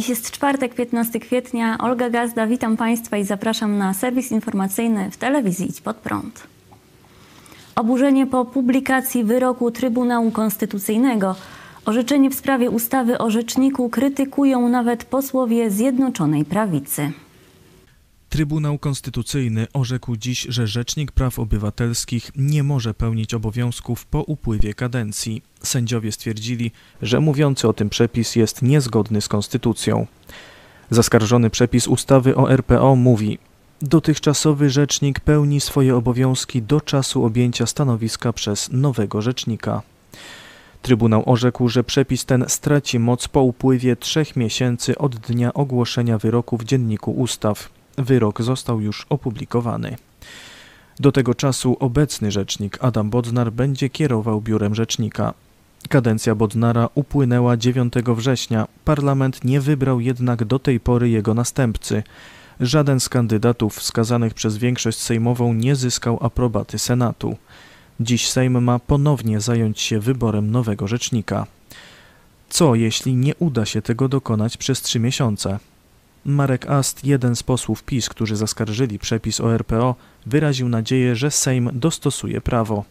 Dziś jest czwartek, 15 kwietnia. Olga Gazda, witam Państwa i zapraszam na serwis informacyjny w telewizji Idź Pod Prąd. Oburzenie po publikacji wyroku Trybunału Konstytucyjnego. Orzeczenie w sprawie ustawy o rzeczniku krytykują nawet posłowie Zjednoczonej Prawicy. Trybunał Konstytucyjny orzekł dziś, że Rzecznik Praw Obywatelskich nie może pełnić obowiązków po upływie kadencji. Sędziowie stwierdzili, że mówiący o tym przepis jest niezgodny z konstytucją. Zaskarżony przepis ustawy o RPO mówi: Dotychczasowy rzecznik pełni swoje obowiązki do czasu objęcia stanowiska przez nowego rzecznika. Trybunał orzekł, że przepis ten straci moc po upływie trzech miesięcy od dnia ogłoszenia wyroku w Dzienniku Ustaw. Wyrok został już opublikowany. Do tego czasu obecny rzecznik Adam Bodnar będzie kierował biurem rzecznika. Kadencja Bodnara upłynęła 9 września. Parlament nie wybrał jednak do tej pory jego następcy. Żaden z kandydatów wskazanych przez większość sejmową nie zyskał aprobaty Senatu. Dziś Sejm ma ponownie zająć się wyborem nowego rzecznika. Co jeśli nie uda się tego dokonać przez trzy miesiące? Marek Ast, jeden z posłów PiS, którzy zaskarżyli przepis o RPO, wyraził nadzieję, że Sejm dostosuje prawo.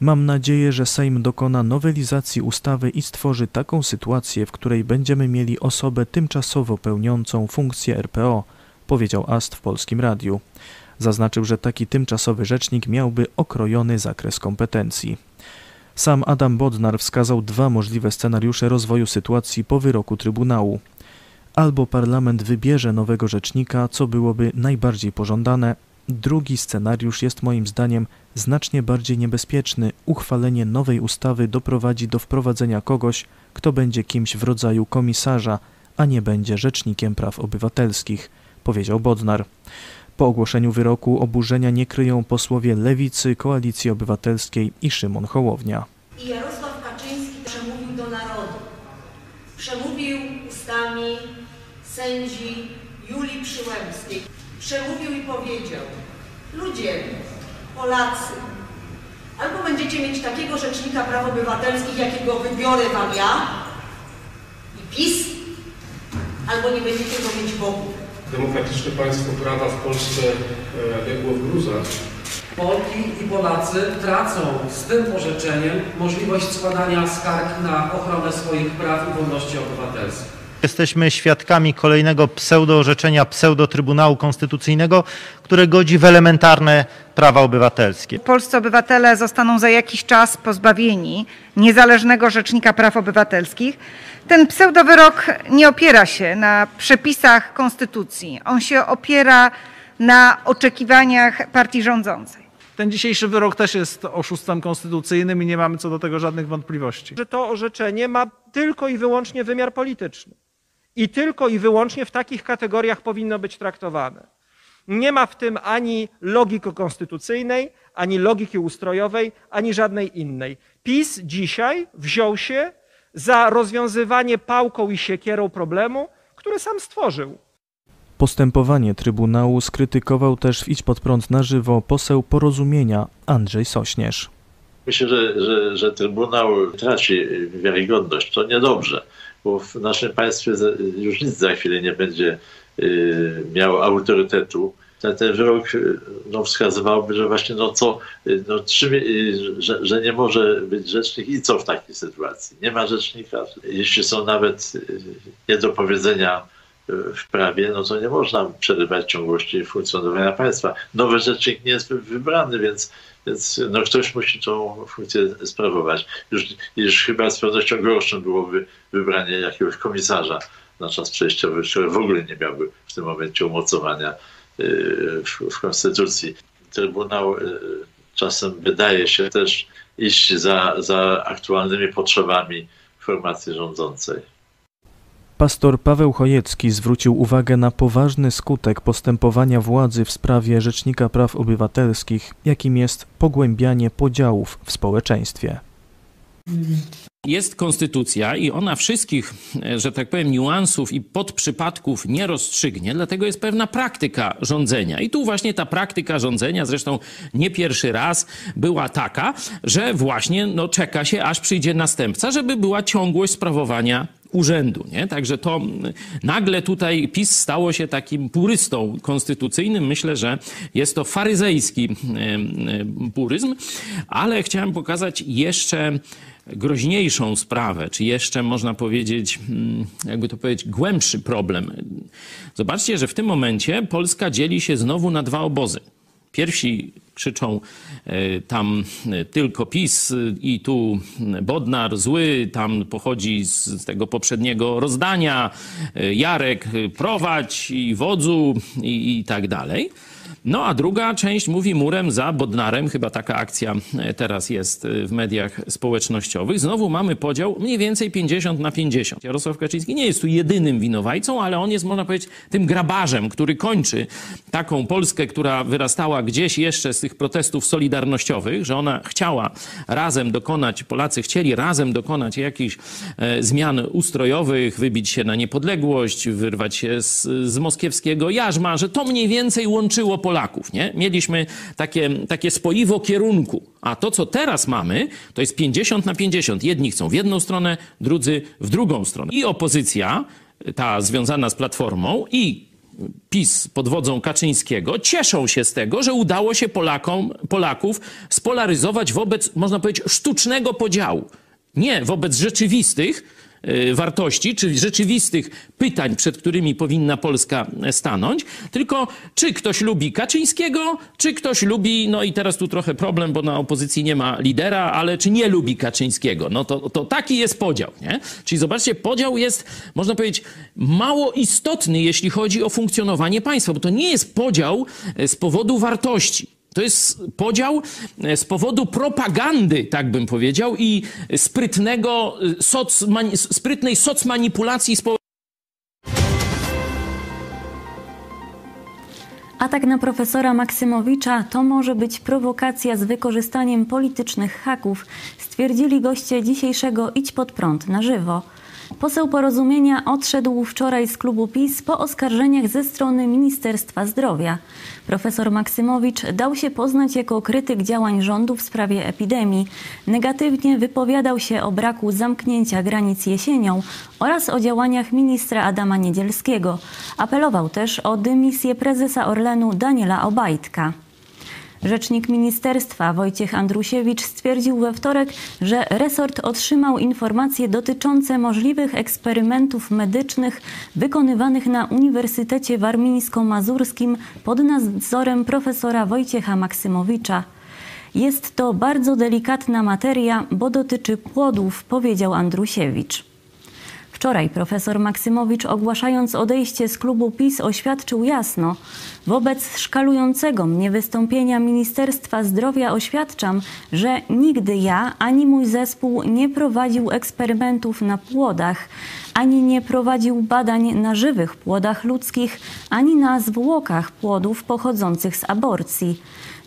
Mam nadzieję, że Sejm dokona nowelizacji ustawy i stworzy taką sytuację, w której będziemy mieli osobę tymczasowo pełniącą funkcję RPO, powiedział Ast w polskim radiu. Zaznaczył, że taki tymczasowy rzecznik miałby okrojony zakres kompetencji. Sam Adam Bodnar wskazał dwa możliwe scenariusze rozwoju sytuacji po wyroku Trybunału. Albo parlament wybierze nowego rzecznika, co byłoby najbardziej pożądane. Drugi scenariusz jest moim zdaniem znacznie bardziej niebezpieczny. Uchwalenie nowej ustawy doprowadzi do wprowadzenia kogoś, kto będzie kimś w rodzaju komisarza, a nie będzie rzecznikiem praw obywatelskich, powiedział Bodnar. Po ogłoszeniu wyroku oburzenia nie kryją posłowie Lewicy, Koalicji Obywatelskiej i Szymon Hołownia. I Jarosław Kaczyński przemówił do narodu. Przemówił sędzi Julii Przyłębskiej. Przemówił i powiedział: Ludzie, Polacy, albo będziecie mieć takiego rzecznika praw obywatelskich, jakiego wybiorę wam ja i PiS, albo nie będziecie go mieć w ogóle. Demokratyczne państwo prawa w Polsce e, legło w gruzach. Polki i Polacy tracą z tym orzeczeniem możliwość składania skarg na ochronę swoich praw i wolności obywatelskich. Jesteśmy świadkami kolejnego pseudoorzeczenia pseudo-Trybunału Konstytucyjnego, które godzi w elementarne prawa obywatelskie. Polscy obywatele zostaną za jakiś czas pozbawieni niezależnego rzecznika praw obywatelskich. Ten pseudowyrok nie opiera się na przepisach konstytucji. On się opiera na oczekiwaniach partii rządzącej. Ten dzisiejszy wyrok też jest oszustwem konstytucyjnym i nie mamy co do tego żadnych wątpliwości. że to orzeczenie ma tylko i wyłącznie wymiar polityczny. I tylko i wyłącznie w takich kategoriach powinno być traktowane. Nie ma w tym ani logiki konstytucyjnej, ani logiki ustrojowej, ani żadnej innej. PiS dzisiaj wziął się za rozwiązywanie pałką i siekierą problemu, który sam stworzył. Postępowanie Trybunału skrytykował też w Idź Pod Prąd na żywo poseł Porozumienia Andrzej Sośnierz. Myślę, że, że, że Trybunał traci wiarygodność. To niedobrze, bo w naszym państwie już nic za chwilę nie będzie y, miało autorytetu. Ten, ten wyrok y, no, wskazywałby, że właśnie no co, y, no, że, że nie może być rzecznik i co w takiej sytuacji? Nie ma rzecznika. Jeśli są nawet y, niedopowiedzenia y, w prawie, no to nie można przerywać ciągłości funkcjonowania państwa. Nowy rzecznik nie jest wy- wybrany, więc, więc no ktoś musi tą funkcję sprawować. Już, już chyba z pewnością gorszym byłoby wybranie jakiegoś komisarza na czas przejściowy, który w ogóle nie miałby w tym momencie umocowania y, w, w Konstytucji. Trybunał y, czasem wydaje się też iść za, za aktualnymi potrzebami formacji rządzącej. Pastor Paweł Chojecki zwrócił uwagę na poważny skutek postępowania władzy w sprawie Rzecznika Praw Obywatelskich, jakim jest pogłębianie podziałów w społeczeństwie. Jest konstytucja i ona wszystkich, e, że tak powiem, niuansów i podprzypadków nie rozstrzygnie, dlatego jest pewna praktyka rządzenia. I tu właśnie ta praktyka rządzenia, zresztą nie pierwszy raz, była taka, że właśnie no, czeka się, aż przyjdzie następca, żeby była ciągłość sprawowania urzędu. Nie? Także to nagle tutaj PiS stało się takim purystą konstytucyjnym. Myślę, że jest to faryzejski puryzm, ale chciałem pokazać jeszcze groźniejszą sprawę, czy jeszcze można powiedzieć, jakby to powiedzieć, głębszy problem. Zobaczcie, że w tym momencie Polska dzieli się znowu na dwa obozy. Pierwsi krzyczą e, tam e, tylko PiS i tu Bodnar zły, tam pochodzi z tego poprzedniego rozdania, e, Jarek prowadź i wodzu i, i tak dalej. No a druga część mówi murem za Bodnarem, chyba taka akcja e, teraz jest e, w mediach społecznościowych. Znowu mamy podział mniej więcej 50 na 50. Jarosław Kaczyński nie jest tu jedynym winowajcą, ale on jest, można powiedzieć, tym grabarzem, który kończy taką Polskę, która wyrastała gdzieś jeszcze z tych protestów solidarnościowych, że ona chciała razem dokonać, Polacy chcieli razem dokonać jakichś e, zmian ustrojowych, wybić się na niepodległość, wyrwać się z, z moskiewskiego jarzma, że to mniej więcej łączyło Polaków Polaków. Nie? Mieliśmy takie, takie spoiwo kierunku. A to, co teraz mamy, to jest 50 na 50. Jedni chcą w jedną stronę, drudzy w drugą stronę. I opozycja, ta związana z Platformą, i PiS pod wodzą Kaczyńskiego cieszą się z tego, że udało się Polakom, Polaków spolaryzować wobec, można powiedzieć, sztucznego podziału. Nie wobec rzeczywistych, wartości, czy rzeczywistych pytań, przed którymi powinna Polska stanąć, tylko czy ktoś lubi Kaczyńskiego, czy ktoś lubi, no i teraz tu trochę problem, bo na opozycji nie ma lidera, ale czy nie lubi Kaczyńskiego. No to, to taki jest podział, nie? Czyli zobaczcie, podział jest, można powiedzieć, mało istotny, jeśli chodzi o funkcjonowanie państwa, bo to nie jest podział z powodu wartości. To jest podział e, z powodu propagandy, tak bym powiedział, i sprytnego, e, soc, mani, sprytnej socmanipulacji społecznej. Atak na profesora Maksymowicza to może być prowokacja z wykorzystaniem politycznych haków, stwierdzili goście dzisiejszego Idź pod prąd na żywo. Poseł porozumienia odszedł wczoraj z klubu PiS po oskarżeniach ze strony Ministerstwa Zdrowia. Profesor Maksymowicz dał się poznać jako krytyk działań rządu w sprawie epidemii. Negatywnie wypowiadał się o braku zamknięcia granic jesienią oraz o działaniach ministra Adama Niedzielskiego. Apelował też o dymisję prezesa Orlenu Daniela Obajtka. Rzecznik ministerstwa Wojciech Andrusiewicz stwierdził we wtorek, że resort otrzymał informacje dotyczące możliwych eksperymentów medycznych wykonywanych na Uniwersytecie Warmińsko-Mazurskim pod nadzorem profesora Wojciecha Maksymowicza. Jest to bardzo delikatna materia, bo dotyczy płodów, powiedział Andrusiewicz. Wczoraj profesor Maksymowicz, ogłaszając odejście z klubu PiS, oświadczył jasno: Wobec szkalującego mnie wystąpienia Ministerstwa Zdrowia oświadczam, że nigdy ja ani mój zespół nie prowadził eksperymentów na płodach, ani nie prowadził badań na żywych płodach ludzkich, ani na zwłokach płodów pochodzących z aborcji.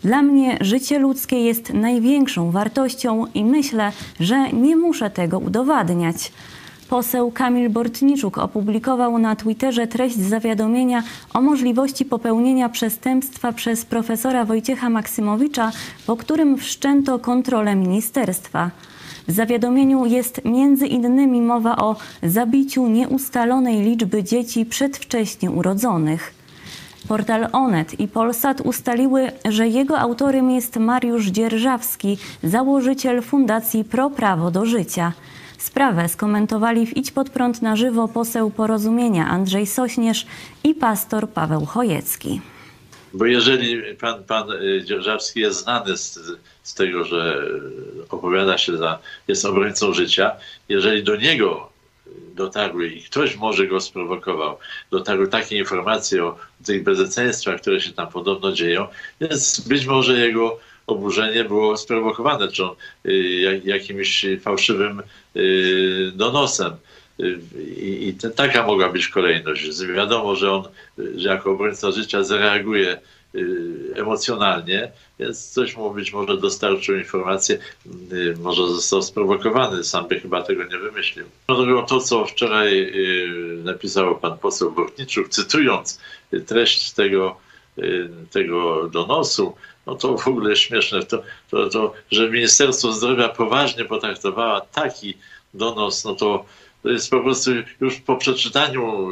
Dla mnie życie ludzkie jest największą wartością i myślę, że nie muszę tego udowadniać. Poseł Kamil Bortniczuk opublikował na Twitterze treść zawiadomienia o możliwości popełnienia przestępstwa przez profesora Wojciecha Maksymowicza, po którym wszczęto kontrolę ministerstwa. W zawiadomieniu jest między innymi mowa o zabiciu nieustalonej liczby dzieci przedwcześnie urodzonych. Portal Onet i Polsat ustaliły, że jego autorem jest Mariusz Dzierżawski, założyciel Fundacji Pro Prawo do Życia. Sprawę skomentowali w Idź pod prąd na żywo poseł porozumienia Andrzej Sośnierz i pastor Paweł Chojecki. Bo jeżeli pan, pan y, Dzierżawski jest znany z, z tego, że opowiada się za, jest obrońcą życia, jeżeli do niego dotarły i ktoś może go sprowokował, dotarły takie informacje o tych bezeceństwach, które się tam podobno dzieją, więc być może jego oburzenie było sprowokowane czy y, jakimś fałszywym y, donosem. Y, I, i taka mogła być kolejność. Wiadomo, że on, że jako obrońca życia zareaguje emocjonalnie, więc coś mu być może dostarczył informację, może został sprowokowany, sam by chyba tego nie wymyślił. No to, co wczoraj napisał pan poseł Bortniczuk, cytując treść tego, tego donosu, no to w ogóle śmieszne, to, to, to, że Ministerstwo Zdrowia poważnie potraktowała taki donos, no to To jest po prostu już po przeczytaniu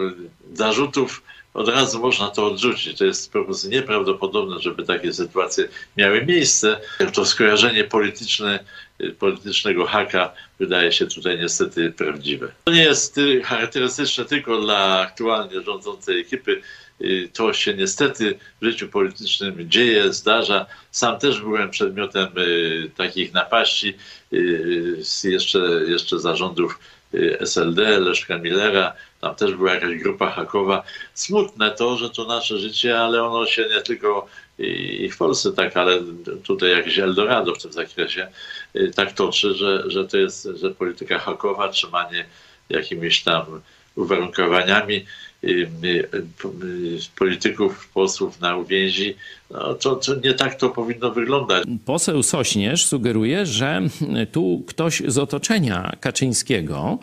zarzutów od razu można to odrzucić. To jest po prostu nieprawdopodobne, żeby takie sytuacje miały miejsce. To skojarzenie polityczne, politycznego haka wydaje się tutaj niestety prawdziwe. To nie jest charakterystyczne tylko dla aktualnie rządzącej ekipy. To się niestety w życiu politycznym dzieje, zdarza. Sam też byłem przedmiotem takich napaści jeszcze, jeszcze zarządów SLD, Leszka Millera, tam też była jakaś grupa hakowa. Smutne to, że to nasze życie, ale ono się nie tylko i w Polsce tak, ale tutaj jakieś Eldorado w tym zakresie tak toczy, że, że to jest, że polityka hakowa, trzymanie jakimiś tam uwarunkowaniami polityków, posłów na uwięzi, no, to, to nie tak to powinno wyglądać. Poseł Sośnierz sugeruje, że tu ktoś z otoczenia Kaczyńskiego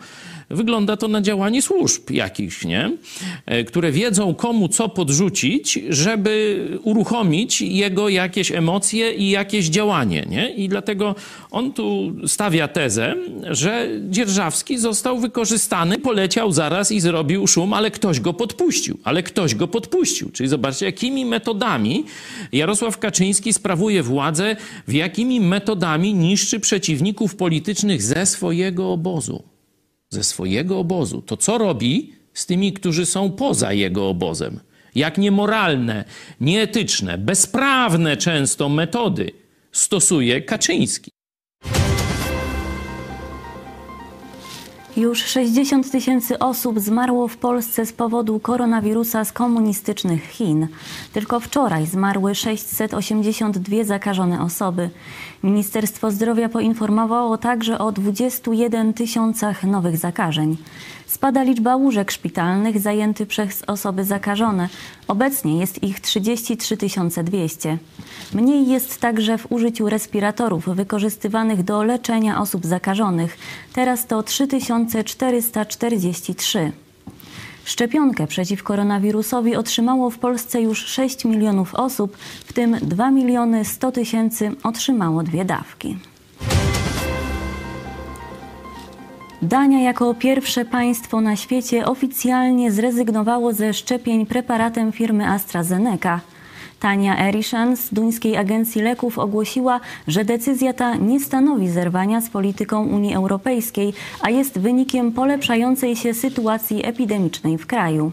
wygląda to na działanie służb jakichś, nie? które wiedzą komu co podrzucić, żeby uruchomić jego jakieś emocje i jakieś działanie. Nie? I dlatego on tu stawia tezę, że Dzierżawski został wykorzystany, poleciał zaraz i zrobił szum, ale ktoś go podpuścił. Ale ktoś go podpuścił. Czyli zobaczcie, jakimi metodami Jarosław Kaczyński sprawuje władzę, w jakimi metodami niszczy przeciwników politycznych ze swojego obozu ze swojego obozu, to co robi z tymi, którzy są poza jego obozem? Jak niemoralne, nieetyczne, bezprawne często metody stosuje Kaczyński. Już 60 tysięcy osób zmarło w Polsce z powodu koronawirusa z komunistycznych Chin. Tylko wczoraj zmarły 682 zakażone osoby. Ministerstwo Zdrowia poinformowało także o 21 tysiącach nowych zakażeń. Spada liczba łóżek szpitalnych zajętych przez osoby zakażone. Obecnie jest ich 33 200. Mniej jest także w użyciu respiratorów wykorzystywanych do leczenia osób zakażonych. Teraz to 3443. Szczepionkę przeciw koronawirusowi otrzymało w Polsce już 6 milionów osób, w tym 2 miliony 100 tysięcy otrzymało dwie dawki. Dania jako pierwsze państwo na świecie oficjalnie zrezygnowało ze szczepień preparatem firmy AstraZeneca. Tania Erishan z duńskiej agencji leków ogłosiła, że decyzja ta nie stanowi zerwania z polityką Unii Europejskiej, a jest wynikiem polepszającej się sytuacji epidemicznej w kraju.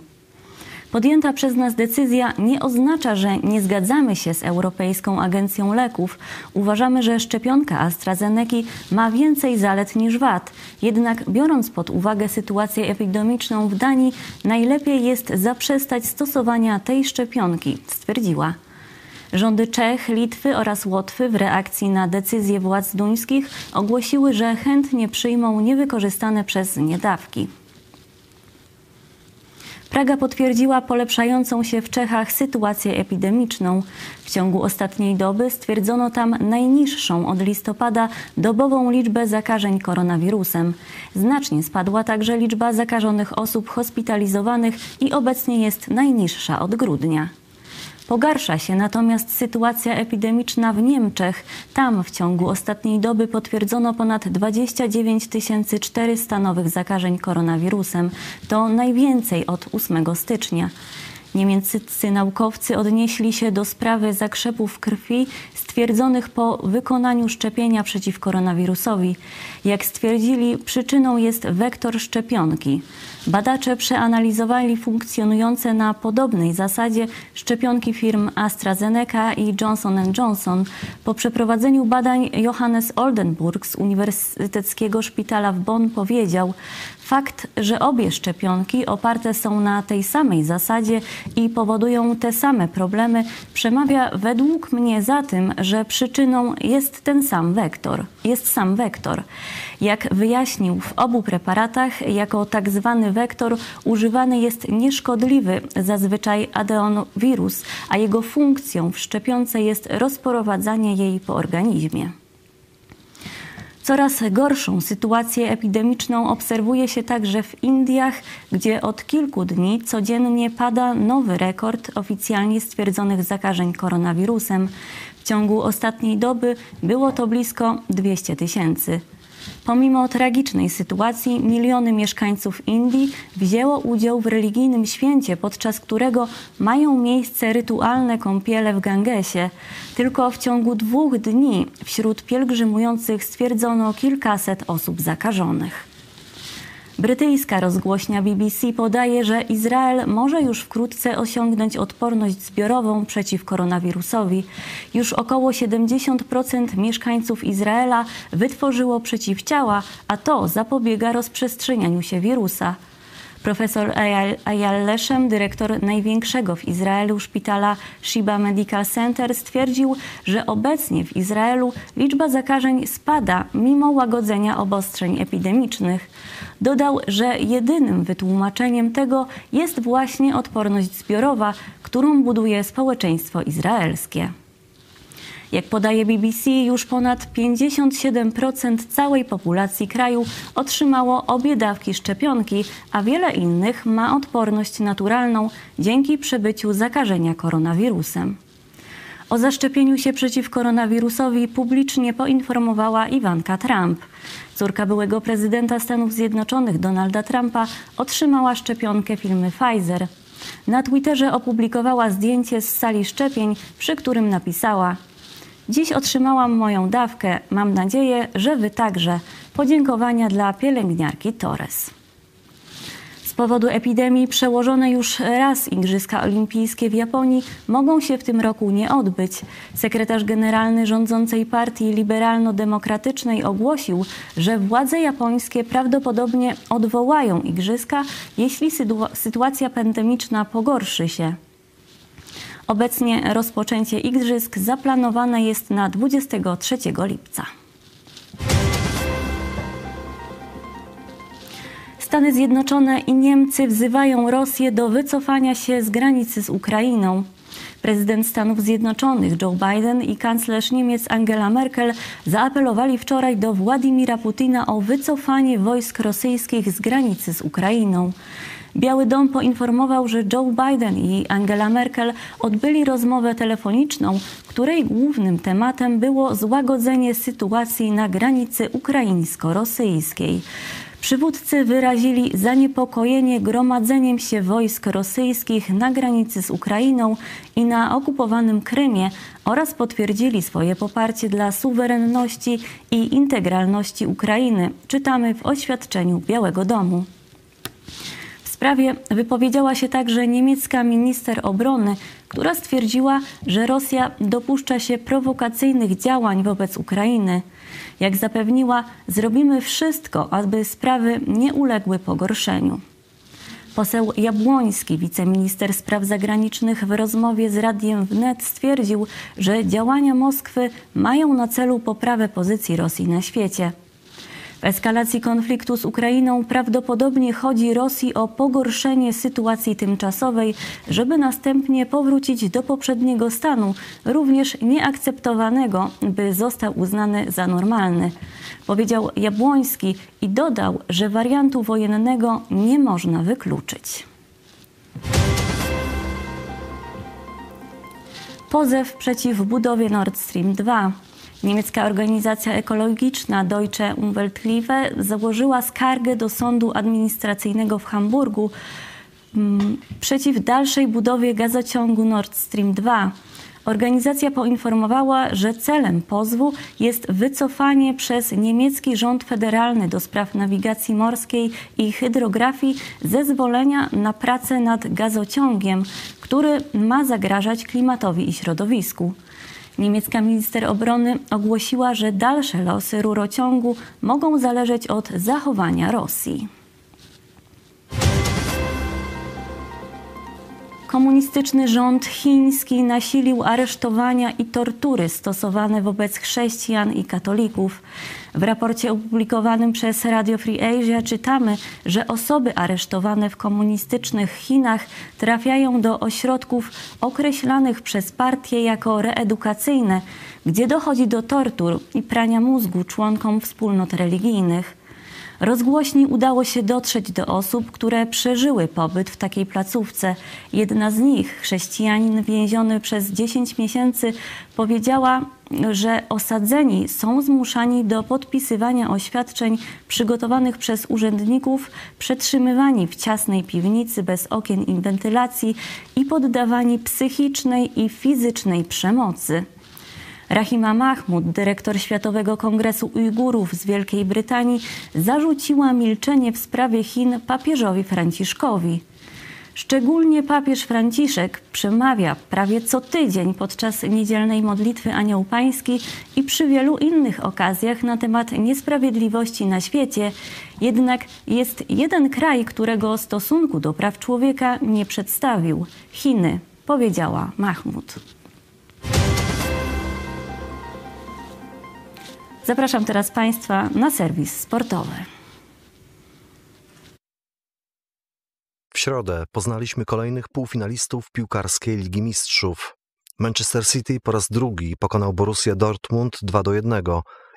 Podjęta przez nas decyzja nie oznacza, że nie zgadzamy się z Europejską Agencją Leków. Uważamy, że szczepionka AstraZeneca ma więcej zalet niż wad. Jednak biorąc pod uwagę sytuację epidemiczną w Danii, najlepiej jest zaprzestać stosowania tej szczepionki, stwierdziła. Rządy Czech, Litwy oraz Łotwy w reakcji na decyzję władz duńskich ogłosiły, że chętnie przyjmą niewykorzystane przez nie dawki. Praga potwierdziła polepszającą się w Czechach sytuację epidemiczną. W ciągu ostatniej doby stwierdzono tam najniższą od listopada dobową liczbę zakażeń koronawirusem. Znacznie spadła także liczba zakażonych osób hospitalizowanych i obecnie jest najniższa od grudnia. Pogarsza się natomiast sytuacja epidemiczna w Niemczech. Tam w ciągu ostatniej doby potwierdzono ponad 29 400 nowych zakażeń koronawirusem. To najwięcej od 8 stycznia. Niemieccy naukowcy odnieśli się do sprawy zakrzepów krwi stwierdzonych po wykonaniu szczepienia przeciw koronawirusowi. Jak stwierdzili, przyczyną jest wektor szczepionki. Badacze przeanalizowali funkcjonujące na podobnej zasadzie szczepionki firm AstraZeneca i Johnson Johnson. Po przeprowadzeniu badań Johannes Oldenburg z Uniwersyteckiego Szpitala w Bonn powiedział, Fakt, że obie szczepionki oparte są na tej samej zasadzie i powodują te same problemy, przemawia według mnie za tym, że przyczyną jest ten sam wektor. Jest sam wektor. Jak wyjaśnił, w obu preparatach jako tak zwany wektor używany jest nieszkodliwy zazwyczaj adenowirus, a jego funkcją w szczepionce jest rozprowadzanie jej po organizmie. Coraz gorszą sytuację epidemiczną obserwuje się także w Indiach, gdzie od kilku dni codziennie pada nowy rekord oficjalnie stwierdzonych zakażeń koronawirusem. W ciągu ostatniej doby było to blisko 200 tysięcy. Pomimo tragicznej sytuacji, miliony mieszkańców Indii wzięło udział w religijnym święcie, podczas którego mają miejsce rytualne kąpiele w Gangesie. Tylko w ciągu dwóch dni wśród pielgrzymujących stwierdzono kilkaset osób zakażonych. Brytyjska rozgłośnia BBC podaje, że Izrael może już wkrótce osiągnąć odporność zbiorową przeciw koronawirusowi. Już około 70% mieszkańców Izraela wytworzyło przeciwciała, a to zapobiega rozprzestrzenianiu się wirusa. Profesor Ayal Leszem, dyrektor największego w Izraelu szpitala Shiba Medical Center, stwierdził, że obecnie w Izraelu liczba zakażeń spada mimo łagodzenia obostrzeń epidemicznych. Dodał, że jedynym wytłumaczeniem tego jest właśnie odporność zbiorowa, którą buduje społeczeństwo izraelskie. Jak podaje BBC, już ponad 57% całej populacji kraju otrzymało obie dawki szczepionki, a wiele innych ma odporność naturalną dzięki przebyciu zakażenia koronawirusem. O zaszczepieniu się przeciw koronawirusowi publicznie poinformowała Iwanka Trump. Córka byłego prezydenta Stanów Zjednoczonych Donalda Trumpa otrzymała szczepionkę firmy Pfizer. Na Twitterze opublikowała zdjęcie z sali szczepień, przy którym napisała: Dziś otrzymałam moją dawkę. Mam nadzieję, że Wy także. Podziękowania dla pielęgniarki Torres. Z powodu epidemii przełożone już raz Igrzyska Olimpijskie w Japonii mogą się w tym roku nie odbyć. Sekretarz generalny rządzącej partii liberalno-demokratycznej ogłosił, że władze japońskie prawdopodobnie odwołają Igrzyska, jeśli sytuacja pandemiczna pogorszy się. Obecnie rozpoczęcie igrzysk zaplanowane jest na 23 lipca. Stany Zjednoczone i Niemcy wzywają Rosję do wycofania się z granicy z Ukrainą. Prezydent Stanów Zjednoczonych Joe Biden i kanclerz Niemiec Angela Merkel zaapelowali wczoraj do Władimira Putina o wycofanie wojsk rosyjskich z granicy z Ukrainą. Biały Dom poinformował, że Joe Biden i Angela Merkel odbyli rozmowę telefoniczną, której głównym tematem było złagodzenie sytuacji na granicy ukraińsko-rosyjskiej. Przywódcy wyrazili zaniepokojenie gromadzeniem się wojsk rosyjskich na granicy z Ukrainą i na okupowanym Krymie oraz potwierdzili swoje poparcie dla suwerenności i integralności Ukrainy. Czytamy w oświadczeniu Białego Domu sprawie wypowiedziała się także niemiecka minister obrony, która stwierdziła, że Rosja dopuszcza się prowokacyjnych działań wobec Ukrainy. Jak zapewniła, zrobimy wszystko, aby sprawy nie uległy pogorszeniu. Poseł Jabłoński, wiceminister spraw zagranicznych w rozmowie z Radiem Wnet stwierdził, że działania Moskwy mają na celu poprawę pozycji Rosji na świecie. W eskalacji konfliktu z Ukrainą prawdopodobnie chodzi Rosji o pogorszenie sytuacji tymczasowej, żeby następnie powrócić do poprzedniego stanu, również nieakceptowanego, by został uznany za normalny. Powiedział Jabłoński i dodał, że wariantu wojennego nie można wykluczyć. Pozew przeciw budowie Nord Stream 2. Niemiecka organizacja ekologiczna Deutsche Umwelthilfe założyła skargę do sądu administracyjnego w Hamburgu mm, przeciw dalszej budowie gazociągu Nord Stream 2. Organizacja poinformowała, że celem pozwu jest wycofanie przez niemiecki rząd federalny do spraw nawigacji morskiej i hydrografii zezwolenia na pracę nad gazociągiem, który ma zagrażać klimatowi i środowisku. Niemiecka minister obrony ogłosiła, że dalsze losy rurociągu mogą zależeć od zachowania Rosji. Komunistyczny rząd chiński nasilił aresztowania i tortury stosowane wobec chrześcijan i katolików. W raporcie opublikowanym przez Radio Free Asia czytamy, że osoby aresztowane w komunistycznych Chinach trafiają do ośrodków określanych przez partie jako reedukacyjne, gdzie dochodzi do tortur i prania mózgu członkom wspólnot religijnych. Rozgłośni udało się dotrzeć do osób, które przeżyły pobyt w takiej placówce. Jedna z nich, chrześcijanin więziony przez 10 miesięcy, powiedziała, że osadzeni są zmuszani do podpisywania oświadczeń przygotowanych przez urzędników, przetrzymywani w ciasnej piwnicy bez okien i wentylacji i poddawani psychicznej i fizycznej przemocy. Rahima Mahmud, dyrektor Światowego Kongresu Ujgurów z Wielkiej Brytanii, zarzuciła milczenie w sprawie Chin papieżowi Franciszkowi. Szczególnie papież Franciszek przemawia prawie co tydzień podczas niedzielnej modlitwy Anioł Pański i przy wielu innych okazjach na temat niesprawiedliwości na świecie. Jednak jest jeden kraj, którego stosunku do praw człowieka nie przedstawił Chiny, powiedziała Mahmud. Zapraszam teraz Państwa na serwis sportowy. W środę poznaliśmy kolejnych półfinalistów piłkarskiej Ligi Mistrzów. Manchester City po raz drugi pokonał Borussię Dortmund 2 do 1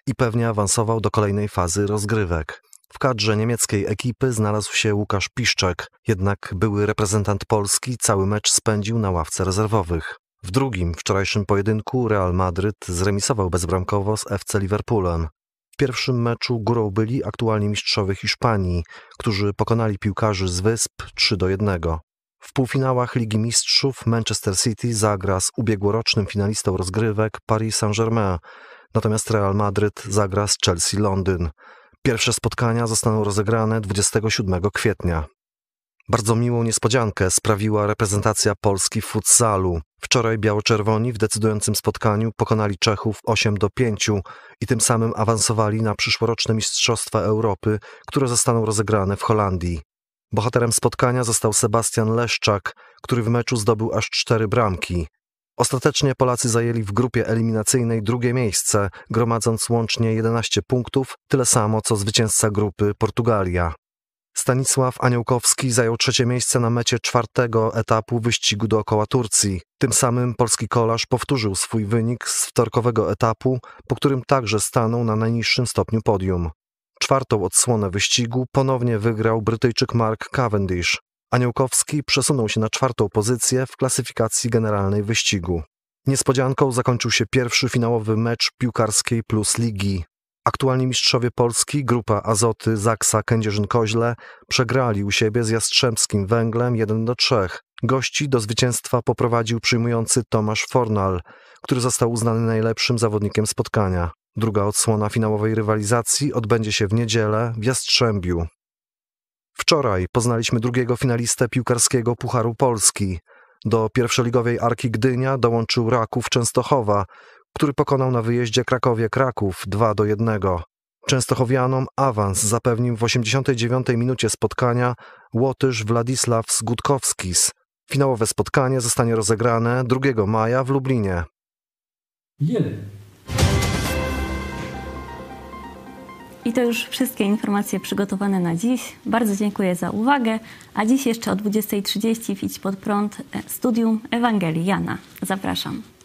i pewnie awansował do kolejnej fazy rozgrywek. W kadrze niemieckiej ekipy znalazł się Łukasz Piszczek, jednak były reprezentant Polski cały mecz spędził na ławce rezerwowych. W drugim wczorajszym pojedynku Real Madryt zremisował bezbramkowo z FC Liverpoolem. W pierwszym meczu górą byli aktualni mistrzowie Hiszpanii, którzy pokonali piłkarzy z Wysp 3 do 1. W półfinałach Ligi Mistrzów Manchester City zagra z ubiegłorocznym finalistą rozgrywek Paris Saint-Germain, natomiast Real Madryt zagra z Chelsea Londyn. Pierwsze spotkania zostaną rozegrane 27 kwietnia. Bardzo miłą niespodziankę sprawiła reprezentacja Polski w futsalu. Wczoraj biało-czerwoni w decydującym spotkaniu pokonali Czechów 8 do 5 i tym samym awansowali na przyszłoroczne Mistrzostwa Europy, które zostaną rozegrane w Holandii. Bohaterem spotkania został Sebastian Leszczak, który w meczu zdobył aż cztery bramki. Ostatecznie Polacy zajęli w grupie eliminacyjnej drugie miejsce, gromadząc łącznie 11 punktów, tyle samo co zwycięzca grupy Portugalia. Stanisław Aniołkowski zajął trzecie miejsce na mecie czwartego etapu wyścigu dookoła Turcji. Tym samym polski kolarz powtórzył swój wynik z wtorkowego etapu, po którym także stanął na najniższym stopniu podium. Czwartą odsłonę wyścigu ponownie wygrał Brytyjczyk Mark Cavendish. Aniołkowski przesunął się na czwartą pozycję w klasyfikacji generalnej wyścigu. Niespodzianką zakończył się pierwszy finałowy mecz piłkarskiej plus ligi. Aktualni mistrzowie Polski, grupa Azoty Zaksa Kędzierzyn-Koźle, przegrali u siebie z Jastrzębskim Węglem 1 do 3. Gości do zwycięstwa poprowadził przyjmujący Tomasz Fornal, który został uznany najlepszym zawodnikiem spotkania. Druga odsłona finałowej rywalizacji odbędzie się w niedzielę w Jastrzębiu. Wczoraj poznaliśmy drugiego finalistę piłkarskiego Pucharu Polski. Do pierwszoligowej Arki Gdynia dołączył Raków Częstochowa, który pokonał na wyjeździe Krakowie-Kraków 2 do 1. Częstochowianom awans zapewnił w 89 minucie spotkania Łotysz Władysław Zgutkowskis. Finałowe spotkanie zostanie rozegrane 2 maja w Lublinie. Jeden. I to już wszystkie informacje przygotowane na dziś. Bardzo dziękuję za uwagę. A dziś jeszcze o 20.30 w Idź Pod Prąd e, studium Ewangelii Jana. Zapraszam.